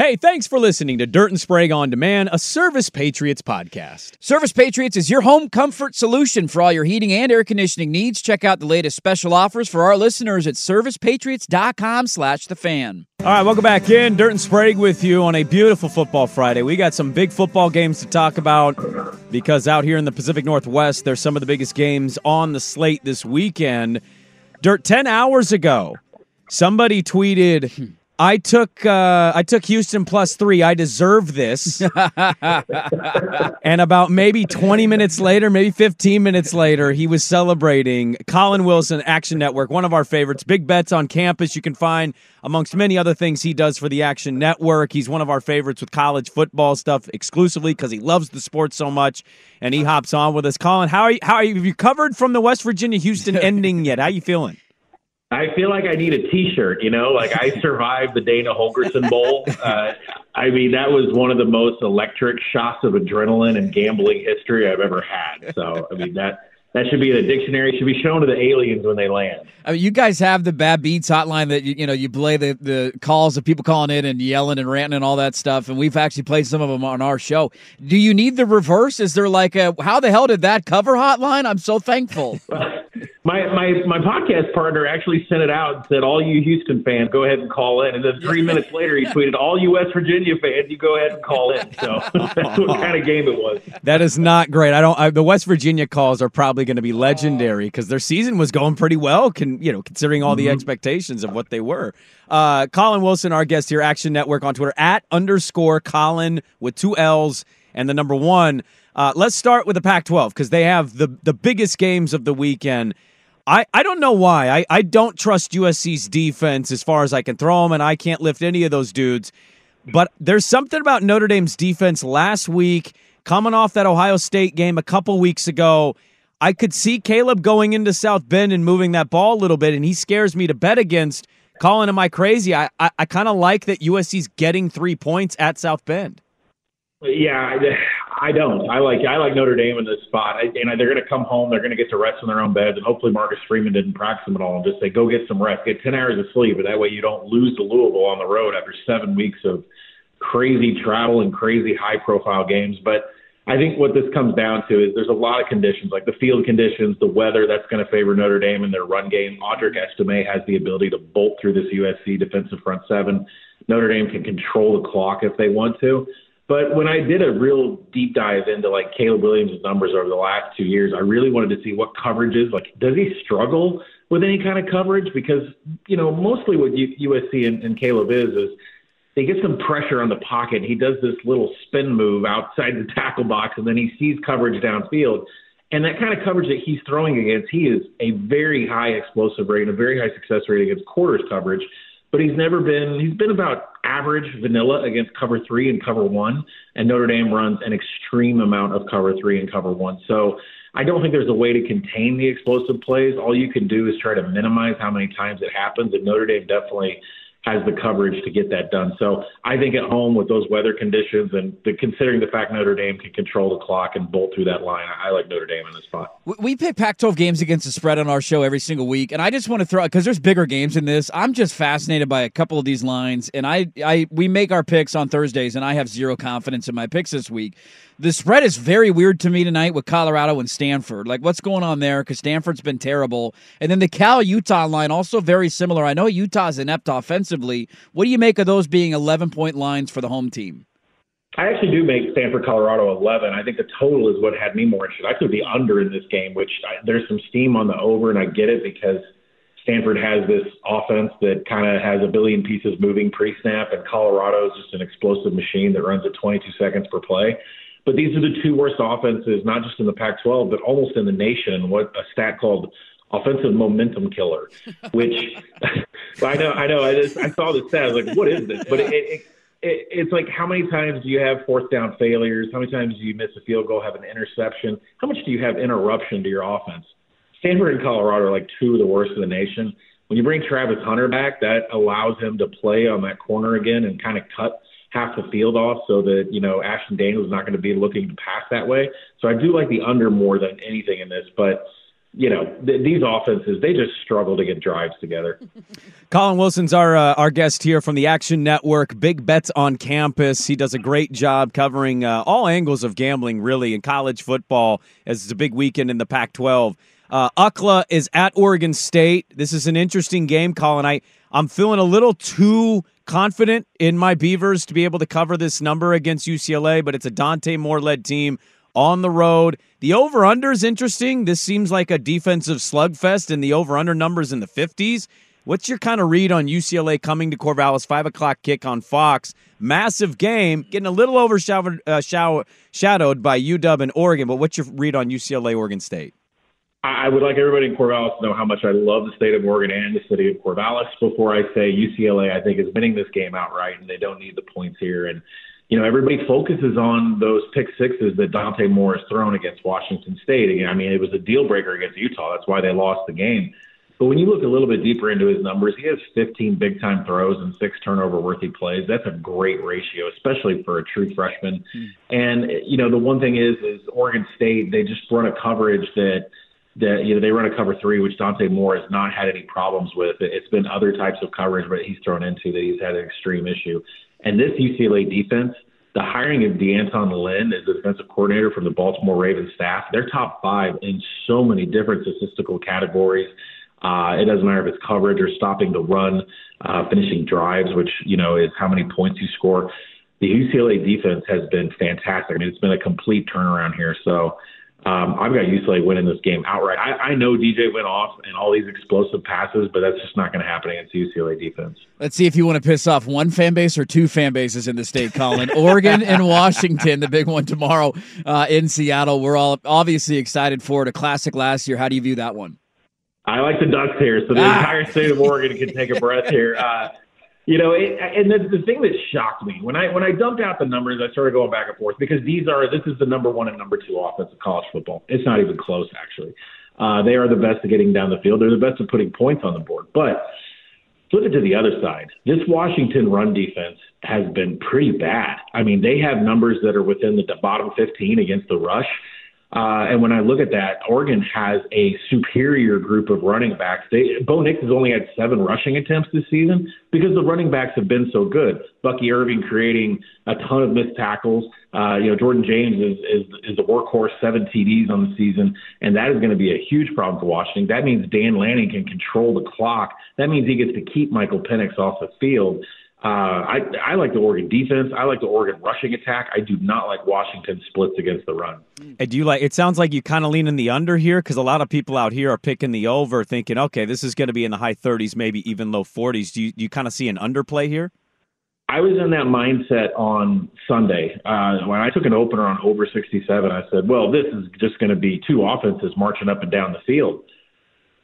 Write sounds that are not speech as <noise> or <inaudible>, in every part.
Hey, thanks for listening to Dirt and Sprague on Demand, a Service Patriots podcast. Service Patriots is your home comfort solution for all your heating and air conditioning needs. Check out the latest special offers for our listeners at servicepatriots.com slash the fan. All right, welcome back in. Dirt and Sprague with you on a beautiful football Friday. We got some big football games to talk about because out here in the Pacific Northwest, there's some of the biggest games on the slate this weekend. Dirt, 10 hours ago, somebody tweeted I took uh, I took Houston plus three. I deserve this. <laughs> and about maybe 20 minutes later, maybe 15 minutes later, he was celebrating Collin Wilson, Action Network, one of our favorites. Big bets on campus. You can find amongst many other things he does for the Action Network. He's one of our favorites with college football stuff exclusively because he loves the sport so much. And he hops on with us. Collin, how are you? How are you? Have you covered from the West Virginia Houston <laughs> ending yet? How are you feeling? I feel like I need a T-shirt. You know, like I <laughs> survived the Dana Holgorsen Bowl. Uh, I mean, that was one of the most electric shots of adrenaline and gambling history I've ever had. So, I mean that that should be in a dictionary. It should be shown to the aliens when they land. I mean, you guys have the bad beats hotline that you, you know you play the the calls of people calling in and yelling and ranting and all that stuff, and we've actually played some of them on our show. Do you need the reverse? Is there like a how the hell did that cover hotline? I'm so thankful. <laughs> My my my podcast partner actually sent it out and said, "All you Houston fans, go ahead and call in." And then three minutes later, he tweeted, "All you West Virginia fans, you go ahead and call in." So <laughs> that's what kind of game it was. That is not great. I don't. I, the West Virginia calls are probably going to be legendary because their season was going pretty well. Can you know, considering all the mm-hmm. expectations of what they were. Uh, Collin Wilson, our guest here, Action Network on Twitter at underscore Collin with two L's and the number one. Uh, let's start with the Pac-12 because they have the the biggest games of the weekend. I, I don't know why. I, I don't trust USC's defense as far as I can throw them, and I can't lift any of those dudes. But there's something about Notre Dame's defense last week, coming off that Ohio State game a couple weeks ago. I could see Caleb going into South Bend and moving that ball a little bit, and he scares me to bet against. Collin, am I crazy? I, I, I kind of like that USC's getting three points at South Bend. Yeah, I don't. I like I like Notre Dame in this spot, I, and they're going to come home. They're going to get to rest in their own beds, and hopefully Marcus Freeman didn't practice them at all, and just say go get some rest, get ten hours of sleep, and that way you don't lose to Louisville on the road after seven weeks of crazy travel and crazy high profile games. But I think what this comes down to is there's a lot of conditions, like the field conditions, the weather that's going to favor Notre Dame in their run game. Audric Estime has the ability to bolt through this USC defensive front seven. Notre Dame can control the clock if they want to. But when I did a real deep dive into like Caleb Williams' numbers over the last two years, I really wanted to see what coverages, like, does he struggle with any kind of coverage? Because, you know, mostly what USC and, and Caleb is, is he gets some pressure on the pocket. He does this little spin move outside the tackle box, and then he sees coverage downfield. And that kind of coverage that he's throwing against, he is a very high explosive rate and a very high success rate against quarters coverage but he's never been he's been about average vanilla against cover three and cover one and notre dame runs an extreme amount of cover three and cover one so I don't think there's a way to contain the explosive plays. All you can do is try to minimize how many times it happens. And Notre Dame definitely has the coverage to get that done. So I think at home with those weather conditions and the, considering the fact Notre Dame can control the clock and bolt through that line, I like Notre Dame in this spot. We pick Pac-12 games against the spread on our show every single week, and I just want to throw because there's bigger games in this. I'm just fascinated by a couple of these lines, and I, I we make our picks on Thursdays, and I have zero confidence in my picks this week. The spread is very weird to me tonight with Colorado and Stanford. Like, what's going on there? Because Stanford's been terrible. And then the Cal Utah line, also very similar. I know Utah's inept What do you make of those being 11 point lines for the home team? I actually do make Stanford, Colorado 11. I think the total is what had me more interested. I took the under in this game, which I, there's some steam on the over, and I get it because Stanford has this offense that kind of has a billion pieces moving pre snap, and Colorado is just an explosive machine that runs at 22 seconds per play. But these are the two worst offenses, not just in the Pac 12, but almost in the nation. What a stat called offensive momentum killer, <laughs> which <laughs> I know, I know. I just I saw the stat. I was like, what is this? But it, it, it, it's like how many times do you have fourth down failures? How many times do you miss a field goal, have an interception? How much do you have interruption to your offense? Stanford and Colorado are like two of the worst in the nation. When you bring Travis Hunter back, that allows him to play on that corner again and kind of cut half the field off so that, you know, Ashton Daniels is not going to be looking to pass that way. So I do like the under more than anything in this, but you know th- these offenses they just struggle to get drives together. <laughs> Collin Wilson's our uh, our guest here from the Action Network. Big bets on campus. He does a great job covering uh, all angles of gambling, really, in college football. As it's a big weekend in the Pac-12. Uh, UCLA is at Oregon State. This is an interesting game, Collin. I I'm feeling a little too confident in my Beavers to be able to cover this number against UCLA, but it's a Dante Moore led team on the road. The over under is interesting. This seems like a defensive slugfest, and the over under numbers in the 50s. What's your kind of read on UCLA coming to Corvallis, 5 o'clock kick on Fox? Massive game, getting a little overshadowed uh, shadowed by UW and Oregon, but what's your read on UCLA, Oregon State? I would like everybody in Corvallis to know how much I love the state of Oregon and the city of Corvallis. Before I say UCLA, I think is winning this game outright, and they don't need the points here. And you know, everybody focuses on those pick sixes that Dante Moore has thrown against Washington State. Again, I mean, it was a deal breaker against Utah. That's why they lost the game. But when you look a little bit deeper into his numbers, he has 15 big time throws and six turnover worthy plays. That's a great ratio, especially for a true freshman. Mm. And you know, the one thing is, is Oregon State they just run a coverage that that you know they run a cover three, which Dante Moore has not had any problems with. It's been other types of coverage that he's thrown into that he's had an extreme issue. And this UCLA defense, the hiring of D'Anton Lynn as the defensive coordinator from the Baltimore Ravens staff, they're top five in so many different statistical categories. Uh, it doesn't matter if it's coverage or stopping the run, uh, finishing drives, which you know is how many points you score. The UCLA defense has been fantastic. I mean, it's been a complete turnaround here. So um, I've got UCLA winning this game outright. I, I know DJ went off and all these explosive passes, but that's just not going to happen against UCLA defense. Let's see if you want to piss off one fan base or two fan bases in the state, Collin. <laughs> Oregon and Washington, the big one tomorrow uh, in Seattle. We're all obviously excited for it. A classic last year. How do you view that one? I like the Ducks here, so the ah. entire state of Oregon can take a breath here. Uh, you know, it, and the, the thing that shocked me when I when I dumped out the numbers, I started going back and forth because these are this is the number one and number two offense of college football. It's not even close, actually. Uh, they are the best at getting down the field. They're the best at putting points on the board. But flip it to the other side. This Washington run defense has been pretty bad. I mean, they have numbers that are within the bottom 15 against the rush. Uh, and when I look at that, Oregon has a superior group of running backs. They, Bo Nix has only had seven rushing attempts this season because the running backs have been so good. Bucky Irving creating a ton of missed tackles. Uh, you know, Jordan James is, is is a workhorse, seven TDs on the season, and that is going to be a huge problem for Washington. That means Dan Lanning can control the clock. That means he gets to keep Michael Penix off the field. Uh, I, I like the Oregon defense. I like the Oregon rushing attack. I do not like Washington splits against the run. And do you like? It sounds like you kind of lean in the under here because a lot of people out here are picking the over, thinking, okay, this is going to be in the high 30s, maybe even low 40s. Do you, you kind of see an underplay here? I was in that mindset on Sunday uh, when I took an opener on over 67. I said, well, this is just going to be two offenses marching up and down the field.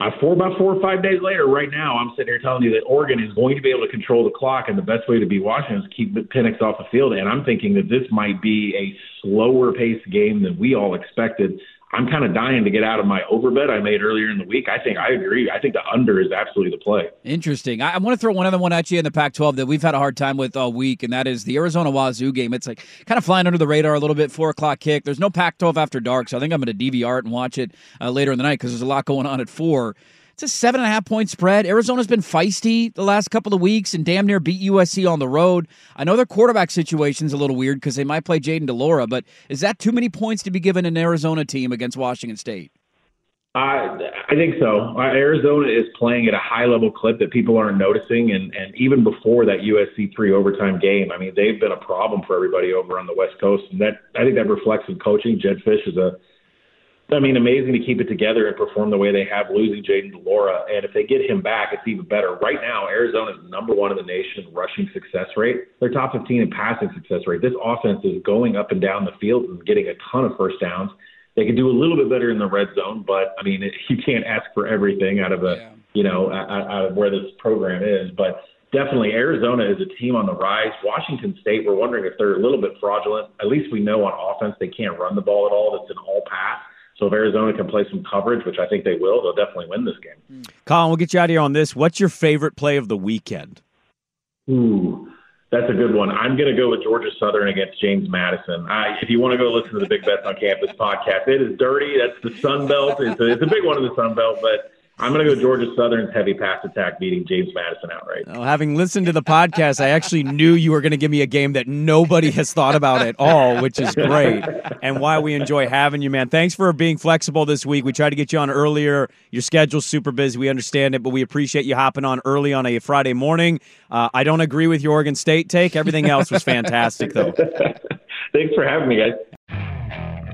Uh, four by four or five days later, right now, I'm sitting here telling you that Oregon is going to be able to control the clock, and the best way to beat Washington is to keep Penix off the field. And I'm thinking that this might be a slower paced game than we all expected. I'm kind of dying to get out of my overbet I made earlier in the week. I think I agree. I think the under is absolutely the play. Interesting. I, I want to throw one other one at you in the Pac-12 that we've had a hard time with all week, and that is the Arizona Wazoo game. It's like kind of flying under the radar a little bit. Four o'clock kick. There's no Pac-12 after dark, so I think I'm going to DVR it and watch it uh, later in the night because there's a lot going on at four. It's a seven and a half point spread. Arizona's been feisty the last couple of weeks and damn near beat USC on the road. I know their quarterback situation's a little weird because they might play Jayden de Laura, but is that too many points to be given an Arizona team against Washington State? Uh, I think so. Uh, Arizona is playing at a high level clip that people aren't noticing, and and even before that USC three overtime game, I mean they've been a problem for everybody over on the West Coast, and that I think that reflects in coaching. Jedd Fisch is a I mean, amazing to keep it together and perform the way they have, losing Jayden de Laura. And if they get him back, it's even better. Right now, Arizona is number one in the nation in rushing success rate. They're top 15 in passing success rate. This offense is going up and down the field and getting a ton of first downs. They can do a little bit better in the red zone, but I mean, <laughs> you can't ask for everything out of a, yeah. you know, out of where this program is. But definitely Arizona is a team on the rise. Washington State, we're wondering if they're a little bit fraudulent. At least we know on offense they can't run the ball at all. It's an all pass. So if Arizona can play some coverage, which I think they will, they'll definitely win this game. Collin, we'll get you out of here on this. What's your favorite play of the weekend? Ooh, that's a good one. I'm going to go with Georgia Southern against James Madison. I, if you want to go listen to the Big Bets on Campus podcast, it is dirty. That's the Sun Belt. It's a, it's a big one in the Sun Belt, but I'm going to go Georgia Southern's heavy pass attack beating James Madison outright. Well, having listened to the podcast, I actually knew you were going to give me a game that nobody has thought about at all, which is great and why we enjoy having you, man. Thanks for being flexible this week. We tried to get you on earlier. Your schedule's super busy. We understand it, but we appreciate you hopping on early on a Friday morning. Uh, I don't agree with your Oregon State take. Everything else was fantastic, though. <laughs> Thanks for having me, guys.